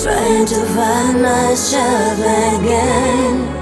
Trying to find myself again.